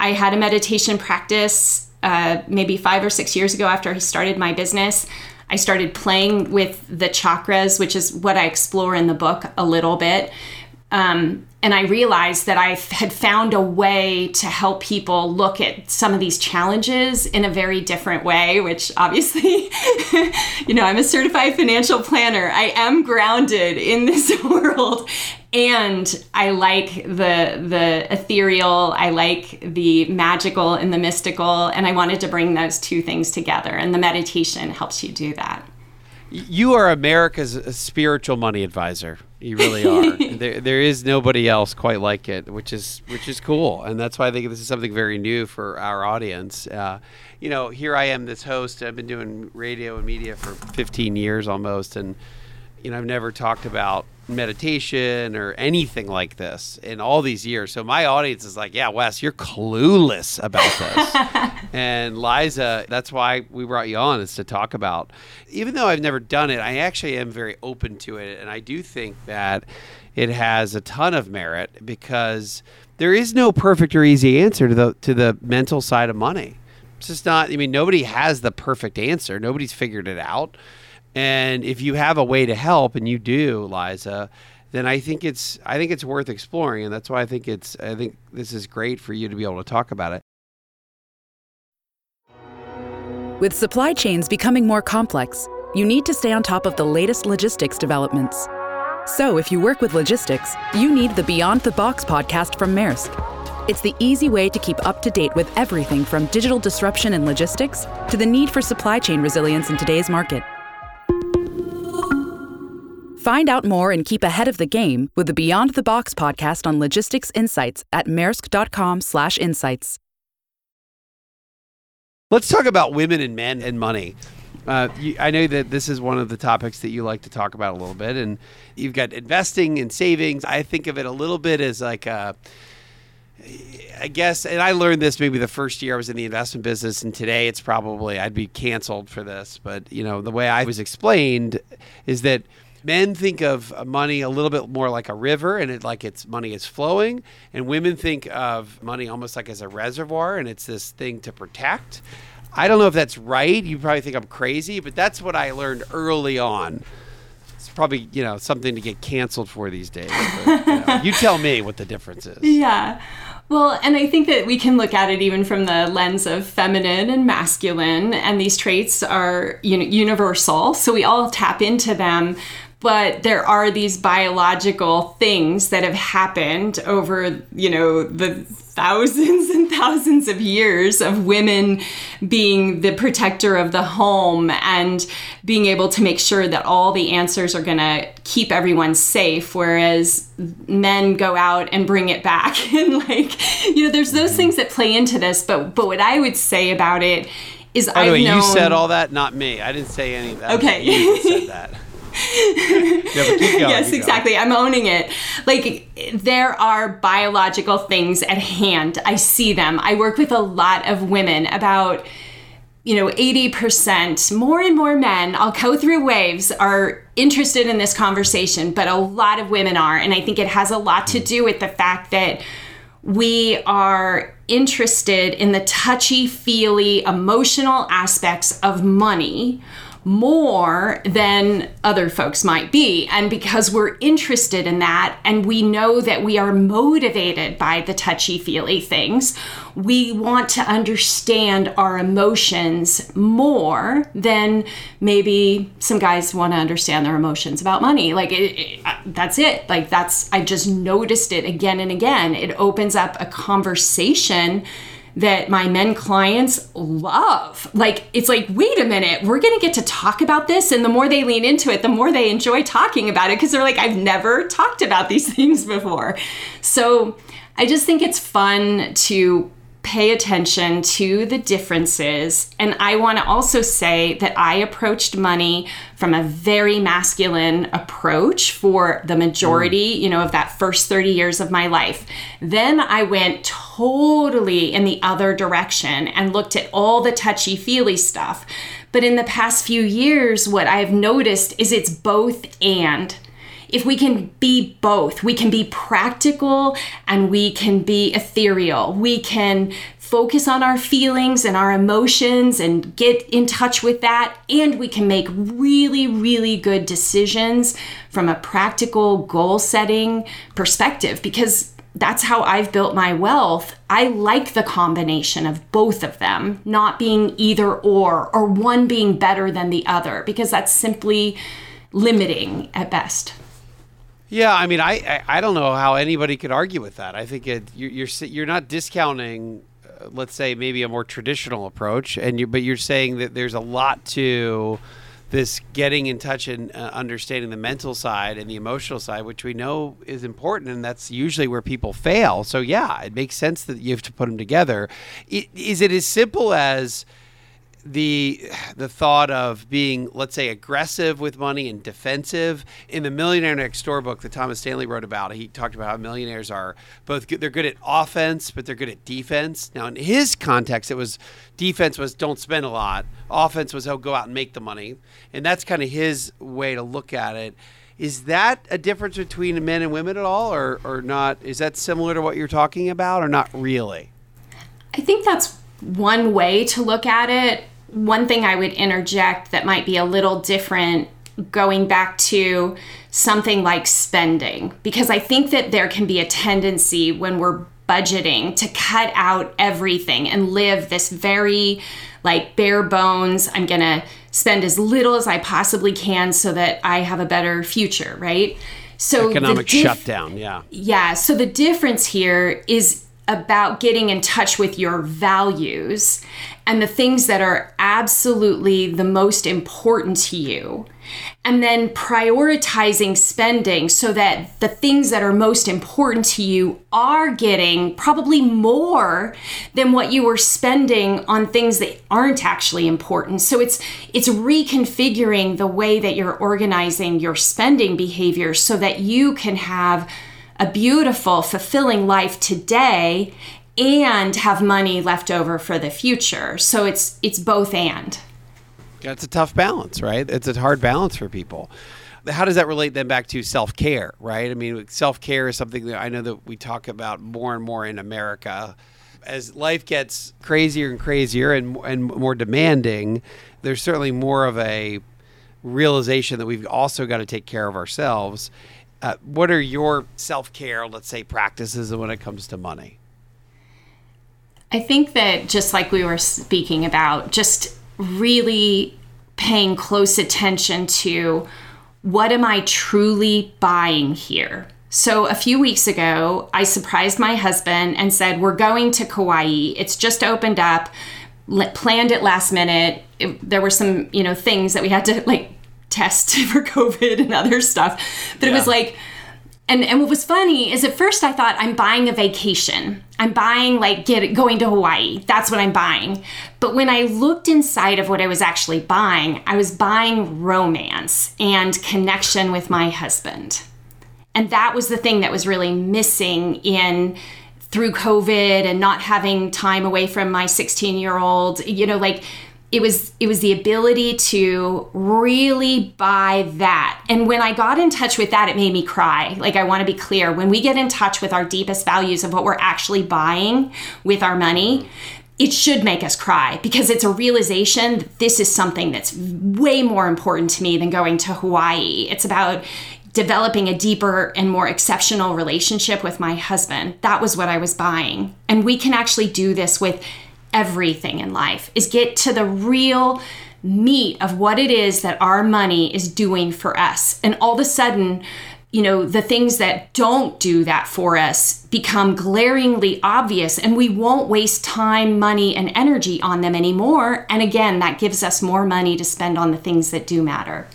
i had a meditation practice uh, maybe five or six years ago after i started my business. I started playing with the chakras which is what i explore in the book a little bit um, and I realized that I had found a way to help people look at some of these challenges in a very different way, which obviously, [laughs] you know, I'm a certified financial planner. I am grounded in this [laughs] world. And I like the the ethereal, I like the magical and the mystical, and I wanted to bring those two things together. And the meditation helps you do that. You are America's spiritual money advisor. [laughs] You really are. [laughs] there, there is nobody else quite like it, which is which is cool, and that's why I think this is something very new for our audience. Uh, you know, here I am, this host. I've been doing radio and media for 15 years almost, and you know, I've never talked about meditation or anything like this in all these years. So my audience is like, yeah, Wes, you're clueless about this. [laughs] and Liza, that's why we brought you on is to talk about. Even though I've never done it, I actually am very open to it, and I do think that it has a ton of merit because there is no perfect or easy answer to the to the mental side of money. It's just not. I mean, nobody has the perfect answer. Nobody's figured it out. And if you have a way to help, and you do, Liza, then I think it's I think it's worth exploring, and that's why I think it's I think this is great for you to be able to talk about it. With supply chains becoming more complex, you need to stay on top of the latest logistics developments. So, if you work with logistics, you need the Beyond the Box podcast from Maersk. It's the easy way to keep up to date with everything from digital disruption in logistics to the need for supply chain resilience in today's market. Find out more and keep ahead of the game with the Beyond the Box podcast on logistics insights at maersk.com/insights. Let's talk about women and men and money. Uh, you, I know that this is one of the topics that you like to talk about a little bit, and you've got investing and savings. I think of it a little bit as like a I guess, and I learned this maybe the first year I was in the investment business, and today it's probably I'd be canceled for this. But you know, the way I was explained is that men think of money a little bit more like a river and it like its money is flowing. And women think of money almost like as a reservoir and it's this thing to protect. I don't know if that's right. You probably think i'm crazy but that's what i learned early on. It's probably you know something to get canceled for these days but, you, know, [laughs] you tell me what the difference is. Yeah. Well, and I think that we can look at it even from the lens of feminine and masculine, and these traits are you know, universal. So we all tap into them but there are these biological things that have happened over you know the thousands and thousands of years of women being the protector of the home and being able to make sure that all the answers are going to keep everyone safe whereas men go out and bring it back [laughs] and like you know there's those things that play into this but but what i would say about it is By the way, known... you said all that, not me. I didn't say any of that. Okay. You said that. [laughs] [laughs] yeah, yes, exactly. I'm owning it. Like there are biological things at hand. I see them. I work with a lot of women about you know 80% more and more men i'll go through waves are interested in this conversation but a lot of women are and i think it has a lot to do with the fact that we are interested in the touchy feely emotional aspects of money more than other folks might be. And because we're interested in that and we know that we are motivated by the touchy feely things, we want to understand our emotions more than maybe some guys want to understand their emotions about money. Like, it, it, uh, that's it. Like, that's, I just noticed it again and again. It opens up a conversation that my men clients love. Like, it's like, wait a minute, we're gonna get to talk about this. And the more they lean into it, the more they enjoy talking about it because they're like, I've never talked about these [laughs] things before. So I just think it's fun to pay attention to the differences. And I want to also say that I approached money from a very masculine approach for the majority, mm. you know, of that first 30 years of my life. Then I went totally in the other direction and looked at all the touchy feely stuff. But in the past few years, what I've noticed is it's both and if we can be both, we can be practical and we can be ethereal. We can focus on our feelings and our emotions and get in touch with that. And we can make really, really good decisions from a practical goal setting perspective because that's how I've built my wealth. I like the combination of both of them, not being either or, or one being better than the other, because that's simply limiting at best. Yeah, I mean, I, I, I don't know how anybody could argue with that. I think it, you're, you're you're not discounting, uh, let's say maybe a more traditional approach, and you but you're saying that there's a lot to this getting in touch and uh, understanding the mental side and the emotional side, which we know is important, and that's usually where people fail. So yeah, it makes sense that you have to put them together. Is it as simple as the the thought of being let's say aggressive with money and defensive. In the millionaire next door book that thomas stanley wrote about he talked about how millionaires are both good, they're good at offense but they're good at defense. Now in his context it was defense was don't spend a lot. Offense was he'll go out and make the money. And that's kind of his way to look at it. Is that a difference between men and women at all or, or not? Is that similar to what you're talking about or not really? I think that's one way to look at it one thing I would interject that might be a little different going back to something like spending, because I think that there can be a tendency when we're budgeting to cut out everything and live this very like bare bones, I'm going to spend as little as I possibly can so that I have a better future, right? So economic diff- shutdown, yeah. Yeah, so the difference here is about getting in touch with your values and the things that are absolutely the most important to you. And then prioritizing spending so that the things that are most important to you are getting probably more than what you were spending on things that aren't actually important. So it's it's reconfiguring the way that you're organizing your spending behavior so that you can have a beautiful, fulfilling life today and have money left over for the future. So it's it's both and. That's a tough balance, right? It's a hard balance for people. How does that relate then back to self care, right? I mean, self care is something that I know that we talk about more and more in America. As life gets crazier and crazier and, and more demanding, there's certainly more of a realization that we've also got to take care of ourselves. Uh, what are your self care, let's say, practices when it comes to money? I think that just like we were speaking about, just really paying close attention to what am I truly buying here? So, a few weeks ago, I surprised my husband and said, We're going to Kauai. It's just opened up, planned it last minute. It, there were some, you know, things that we had to like test [laughs] for COVID and other stuff. But yeah. it was like, and, and what was funny is at first I thought I'm buying a vacation. I'm buying like get going to Hawaii. That's what I'm buying. But when I looked inside of what I was actually buying, I was buying romance and connection with my husband. And that was the thing that was really missing in through COVID and not having time away from my 16 year old. You know, like it was it was the ability to really buy that and when i got in touch with that it made me cry like i want to be clear when we get in touch with our deepest values of what we're actually buying with our money it should make us cry because it's a realization that this is something that's way more important to me than going to Hawaii. It's about developing a deeper and more exceptional relationship with my husband. That was what I was buying. And we can actually do this with everything in life is get to the real meat of what it is that our money is doing for us. And all of a sudden, you know, the things that don't do that for us become glaringly obvious and we won't waste time, money, and energy on them anymore. And again, that gives us more money to spend on the things that do matter.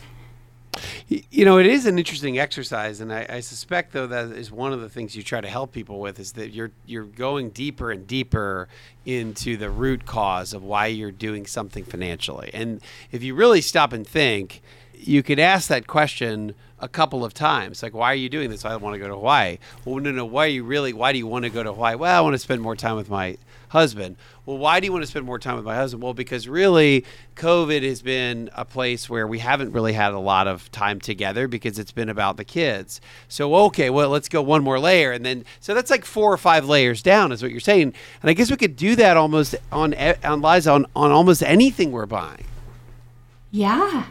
You know, it is an interesting exercise, and I, I, suspect, though, that is one of the things you try to help people with is that you're you're going deeper and deeper into the root cause of why you're doing something financially. And if you really stop and think, you could ask that question a couple of times. Like, why are you doing this? I want to go to Hawaii. Well, no, no. Why are you really? Why do you want to go to Hawaii? Well, I want to spend more time with my husband. Well, why do you want to spend more time with my husband? Well, because really, COVID has been a place where we haven't really had a lot of time together because it's been about the kids. So, okay, well, let's go one more layer, and then so that's like four or five layers down, is what you're saying. And I guess we could do that almost on on Liza on, on almost anything we're buying. Yeah.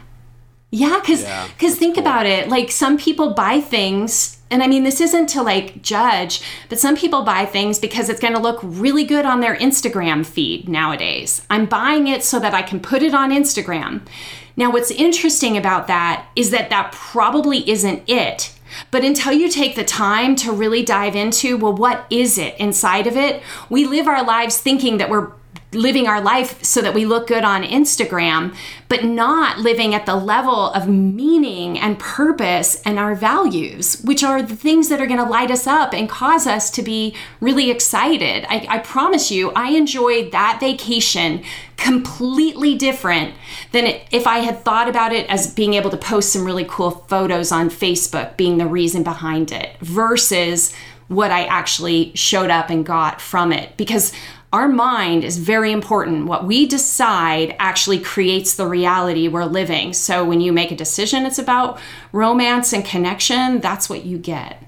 Yeah, because because yeah, think cool. about it. Like some people buy things, and I mean this isn't to like judge, but some people buy things because it's going to look really good on their Instagram feed nowadays. I'm buying it so that I can put it on Instagram. Now, what's interesting about that is that that probably isn't it. But until you take the time to really dive into, well, what is it inside of it? We live our lives thinking that we're living our life so that we look good on Instagram, but not living at the level of meaning and purpose and our values, which are the things that are going to light us up and cause us to be really excited. I, I promise you, I enjoyed that vacation completely different than if I had thought about it as being able to post some really cool photos on Facebook being the reason behind it versus what I actually showed up and got from it. Because our mind is very important. What we decide actually creates the reality we're living. So when you make a decision, it's about romance and connection, that's what you get.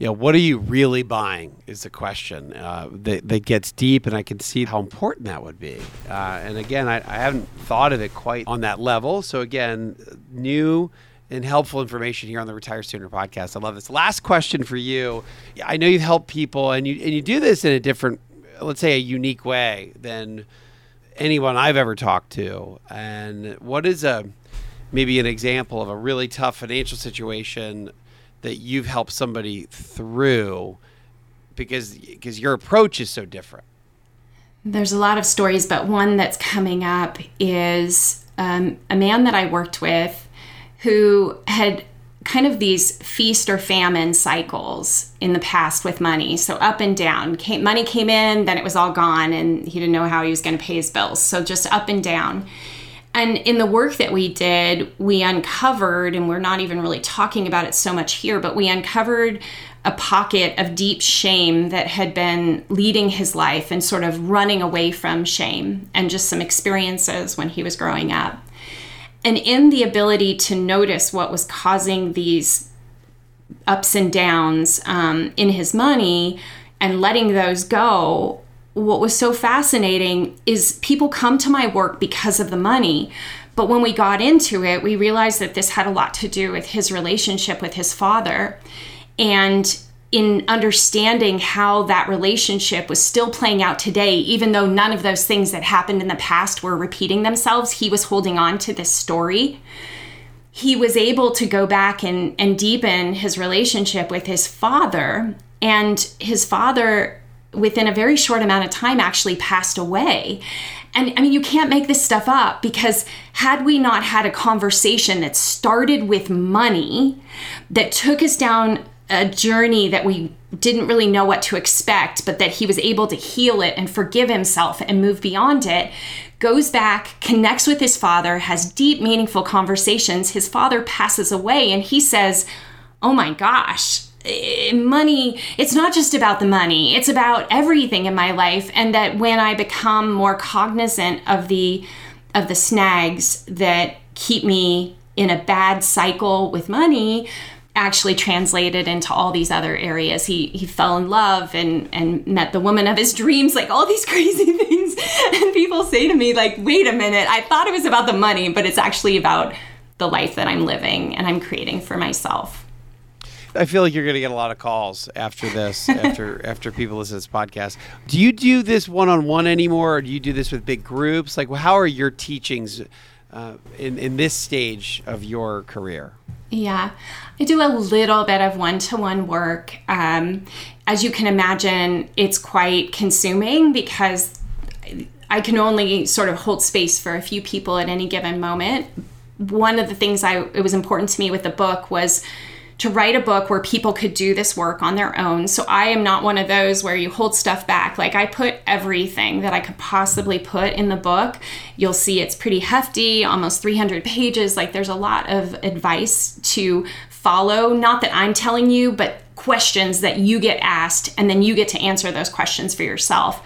Yeah, what are you really buying is the question uh, that, that gets deep, and I can see how important that would be. Uh, and again, I, I haven't thought of it quite on that level. So, again, new and helpful information here on the Retire Sooner podcast. I love this. Last question for you. I know you've helped people and you and you do this in a different, let's say a unique way than anyone I've ever talked to. And what is a maybe an example of a really tough financial situation that you've helped somebody through because because your approach is so different? There's a lot of stories, but one that's coming up is um, a man that I worked with who had kind of these feast or famine cycles in the past with money. So up and down. Came, money came in, then it was all gone, and he didn't know how he was going to pay his bills. So just up and down. And in the work that we did, we uncovered, and we're not even really talking about it so much here, but we uncovered a pocket of deep shame that had been leading his life and sort of running away from shame and just some experiences when he was growing up and in the ability to notice what was causing these ups and downs um, in his money and letting those go what was so fascinating is people come to my work because of the money. But when we got into it we realized that this had a lot to do with his relationship with his father. And in understanding how that relationship was still playing out today, even though none of those things that happened in the past were repeating themselves, he was holding on to this story. He was able to go back and, and deepen his relationship with his father. And his father, within a very short amount of time, actually passed away. And I mean, you can't make this stuff up because had we not had a conversation that started with money, that took us down a journey that we didn't really know what to expect, but that he was able to heal it and forgive himself and move beyond it, goes back, connects with his father, has deep, meaningful conversations. His father passes away, and he says, Oh my gosh, eh, money it's not just about the money it's about everything in my life and that when i become more cognizant of the of the snags that keep me in a bad cycle with money actually translated into all these other areas. He he fell in love and and met the woman of his dreams, like all these [laughs] crazy things. And people say to me like, "Wait a minute, I thought it was about the money, but it's actually about the life that I'm living and I'm creating for myself." I feel like you're going to get a lot of calls after this, [laughs] after after people listen to this podcast. Do you do this one on one anymore, or do you do this with big groups? Like, how are your teachings uh, in in this stage of your career? Yeah, I do a little bit of one to one work. Um, as you can imagine, it's quite consuming because I can only sort of hold space for a few people at any given moment. One of the things I it was important to me with the book was to write a book where people could do this work on their own. So I am not one of those where you hold stuff back. Like I put everything that I could possibly put in the book. You'll see it's pretty hefty, almost 300 pages. Like there's a lot of advice to follow. Not that I'm telling you, but questions that you get asked, and then you get to answer those questions for yourself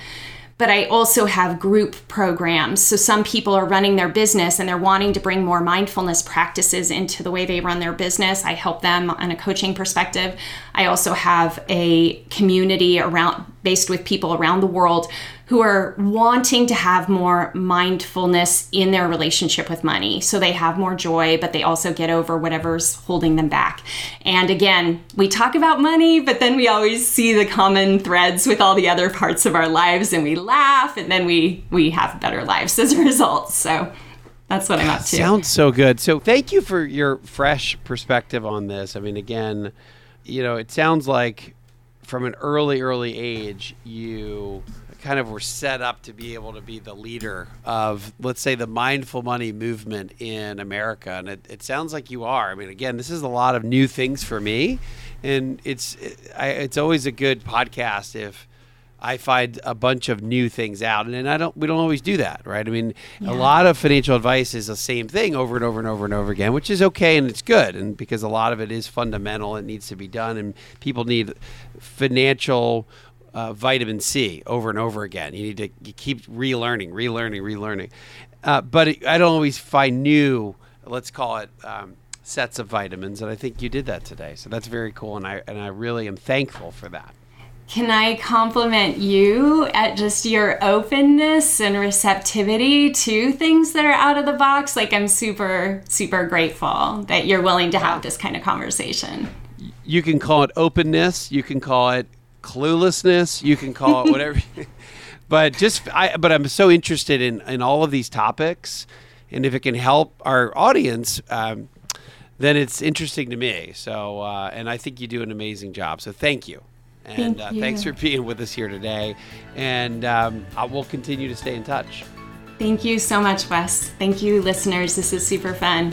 but I also have group programs. So some people are running their business and they're wanting to bring more mindfulness practices into the way they run their business. I help them on a coaching perspective. I also have a community around based with people around the world who are wanting to have more mindfulness in their relationship with money. So they have more joy, but they also get over whatever's holding them back. And again, we talk about money, but then we always see the common threads with all the other parts of our lives and we laugh and then we we have better lives [laughs] as a result. So that's what I'm up to. Sounds so good. So thank you for your fresh perspective on this. I mean, again, you know, it sounds like from an early, early age, you kind of were set up to be able to be the leader of, let's say, the mindful money movement in America. And it, it sounds like you are. I mean, again, this is a lot of new things for me. And it's, it's always a good podcast if I find a bunch of new things out, and, I don't. We don't always do that, right? I mean, yeah. a lot of financial advice is the same thing over and over and over and over again, which is okay and it's good, and because a lot of it is fundamental, it needs to be done, and people need financial uh, vitamin C over and over again. You need to you keep relearning, relearning, relearning. Uh, but it, I don't always find new. Let's call it. Um, sets of vitamins and I think you did that today. So that's very cool and I and I really am thankful for that. Can I compliment you at just your openness and receptivity to things that are out of the box? Like, I'm super, super grateful that you're willing to have this kind of conversation. You can call it openness, you can call it cluelessness, you can call it whatever. [laughs] but just, I, but I'm so interested in, in all of these topics. And if it can help our audience, um, then it's interesting to me. So, uh, and I think you do an amazing job. So, thank you. And Thank uh, thanks for being with us here today. And um, I will continue to stay in touch. Thank you so much, Wes. Thank you, listeners. This is super fun.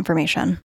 information.